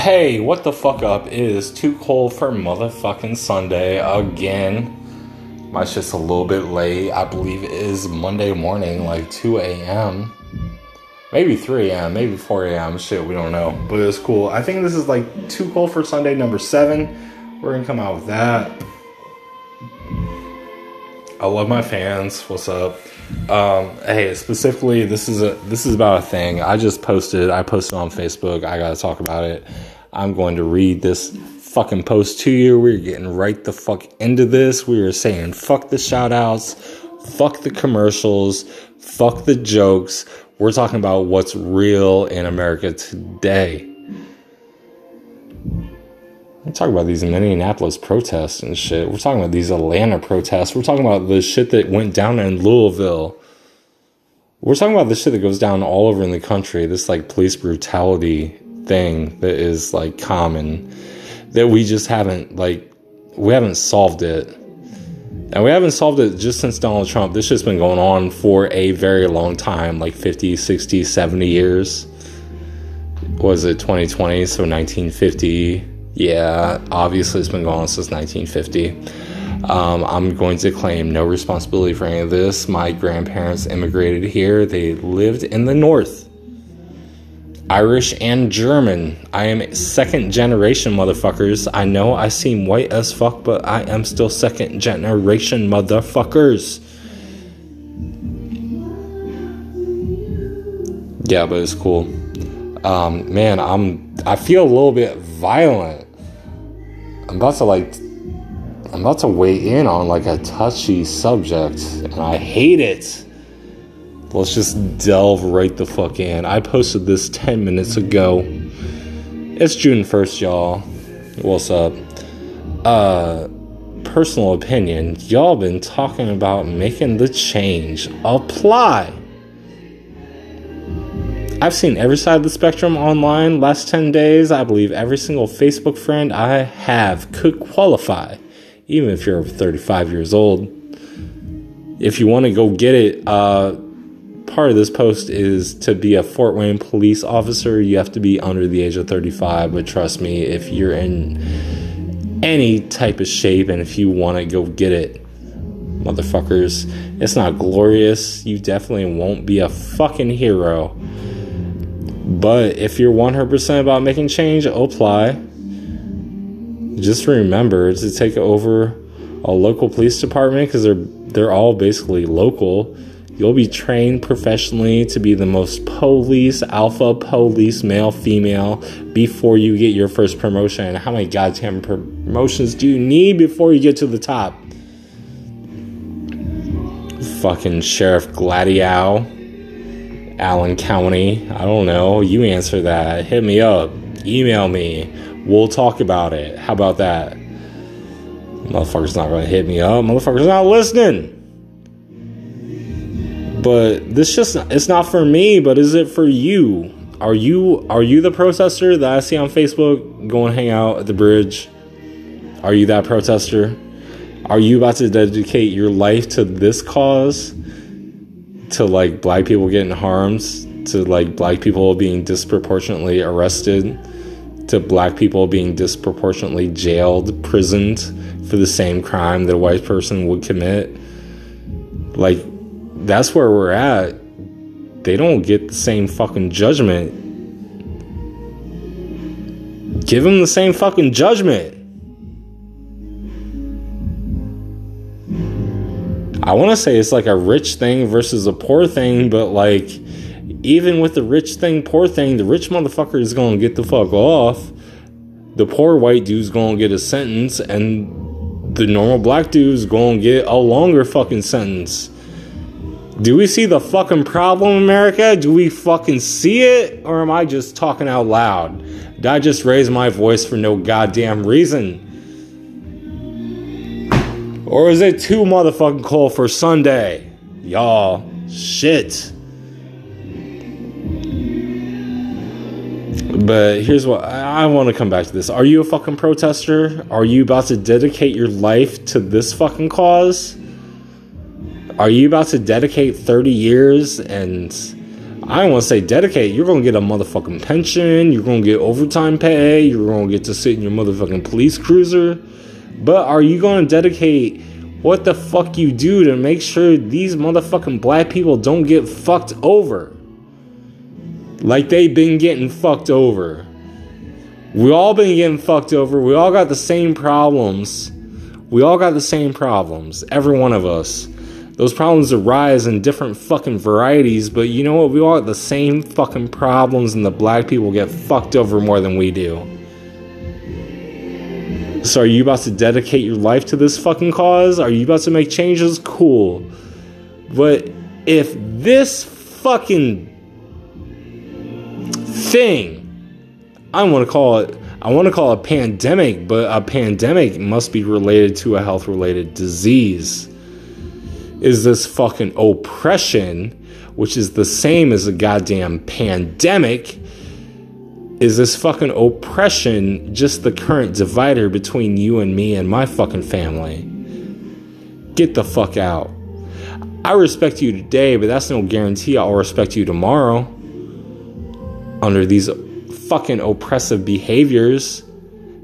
Hey, what the fuck up? Is too cold for motherfucking Sunday again. My shit's a little bit late. I believe it is Monday morning, like 2 a.m. Maybe 3 a.m., maybe 4 a.m. Shit, we don't know. But it's cool. I think this is like too cold for Sunday number seven. We're gonna come out with that. I love my fans. What's up? Um, hey, specifically, this is a this is about a thing I just posted. I posted on Facebook. I gotta talk about it. I'm going to read this fucking post to you. We're getting right the fuck into this. We are saying fuck the shout outs, fuck the commercials, fuck the jokes. We're talking about what's real in America today. We're talking about these Minneapolis protests and shit. We're talking about these Atlanta protests. We're talking about the shit that went down in Louisville. We're talking about the shit that goes down all over in the country. This like police brutality thing that is like common that we just haven't like we haven't solved it. And we haven't solved it just since Donald Trump. This shit's been going on for a very long time, like 50, 60, 70 years. Was it 2020? So 1950 yeah, obviously it's been going on since 1950. Um, I'm going to claim no responsibility for any of this. My grandparents immigrated here, they lived in the north. Irish and German. I am second generation motherfuckers. I know I seem white as fuck, but I am still second generation motherfuckers. Yeah, but it's cool. Um, man, I'm I feel a little bit violent. I'm about to like I'm about to weigh in on like a touchy subject and I hate it. Let's just delve right the fuck in. I posted this 10 minutes ago. It's June 1st, y'all. What's up? Uh personal opinion, y'all been talking about making the change. Apply. I've seen every side of the spectrum online last 10 days. I believe every single Facebook friend I have could qualify, even if you're 35 years old. If you want to go get it, uh, part of this post is to be a Fort Wayne police officer, you have to be under the age of 35. But trust me, if you're in any type of shape and if you want to go get it, motherfuckers, it's not glorious. You definitely won't be a fucking hero but if you're 100% about making change, apply. Just remember to take over a local police department because they're they're all basically local. You'll be trained professionally to be the most police alpha police male female before you get your first promotion. How many goddamn promotions do you need before you get to the top? Fucking Sheriff Gladieux. Allen County. I don't know. You answer that. Hit me up. Email me. We'll talk about it. How about that? Motherfucker's not gonna hit me up. Motherfucker's not listening. But this just it's not for me, but is it for you? Are you are you the protester that I see on Facebook going hang out at the bridge? Are you that protester? Are you about to dedicate your life to this cause? To like black people getting harmed, to like black people being disproportionately arrested, to black people being disproportionately jailed, prisoned for the same crime that a white person would commit. Like, that's where we're at. They don't get the same fucking judgment. Give them the same fucking judgment. I want to say it's like a rich thing versus a poor thing, but like even with the rich thing, poor thing, the rich motherfucker is gonna get the fuck off. The poor white dude's gonna get a sentence, and the normal black dude's gonna get a longer fucking sentence. Do we see the fucking problem, America? Do we fucking see it? Or am I just talking out loud? Did I just raise my voice for no goddamn reason? Or is it too motherfucking cold for Sunday? Y'all, shit. But here's what I, I want to come back to this. Are you a fucking protester? Are you about to dedicate your life to this fucking cause? Are you about to dedicate 30 years and I don't want to say dedicate. You're gonna get a motherfucking pension. You're gonna get overtime pay. You're gonna get to sit in your motherfucking police cruiser. But are you gonna dedicate what the fuck you do to make sure these motherfucking black people don't get fucked over? Like they've been getting fucked over. We all been getting fucked over. We all got the same problems. We all got the same problems. Every one of us. Those problems arise in different fucking varieties, but you know what? We all got the same fucking problems, and the black people get fucked over more than we do. So, are you about to dedicate your life to this fucking cause? Are you about to make changes? Cool. But if this fucking thing, I want to call it I want to call it a pandemic, but a pandemic must be related to a health related disease is this fucking oppression, which is the same as a goddamn pandemic. Is this fucking oppression just the current divider between you and me and my fucking family? Get the fuck out. I respect you today, but that's no guarantee I'll respect you tomorrow. Under these fucking oppressive behaviors,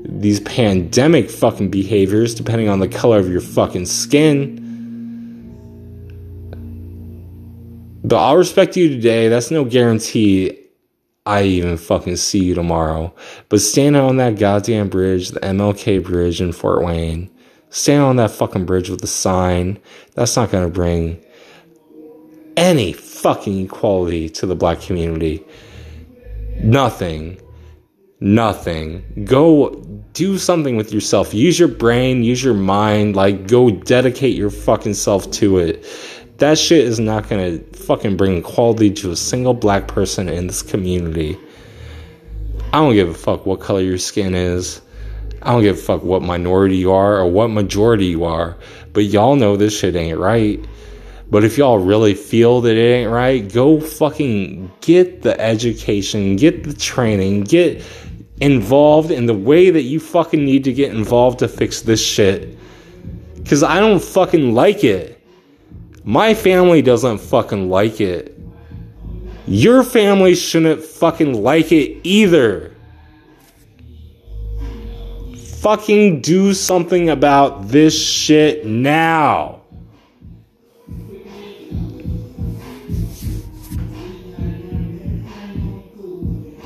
these pandemic fucking behaviors, depending on the color of your fucking skin But I'll respect you today. That's no guarantee I even fucking see you tomorrow. But standing on that goddamn bridge, the MLK bridge in Fort Wayne, standing on that fucking bridge with the sign, that's not gonna bring any fucking equality to the black community. Nothing. Nothing. Go do something with yourself. Use your brain, use your mind, like go dedicate your fucking self to it that shit is not gonna fucking bring equality to a single black person in this community. I don't give a fuck what color your skin is. I don't give a fuck what minority you are or what majority you are. But y'all know this shit ain't right. But if y'all really feel that it ain't right, go fucking get the education, get the training, get involved in the way that you fucking need to get involved to fix this shit. Cause I don't fucking like it. My family doesn't fucking like it. Your family shouldn't fucking like it either. Fucking do something about this shit now.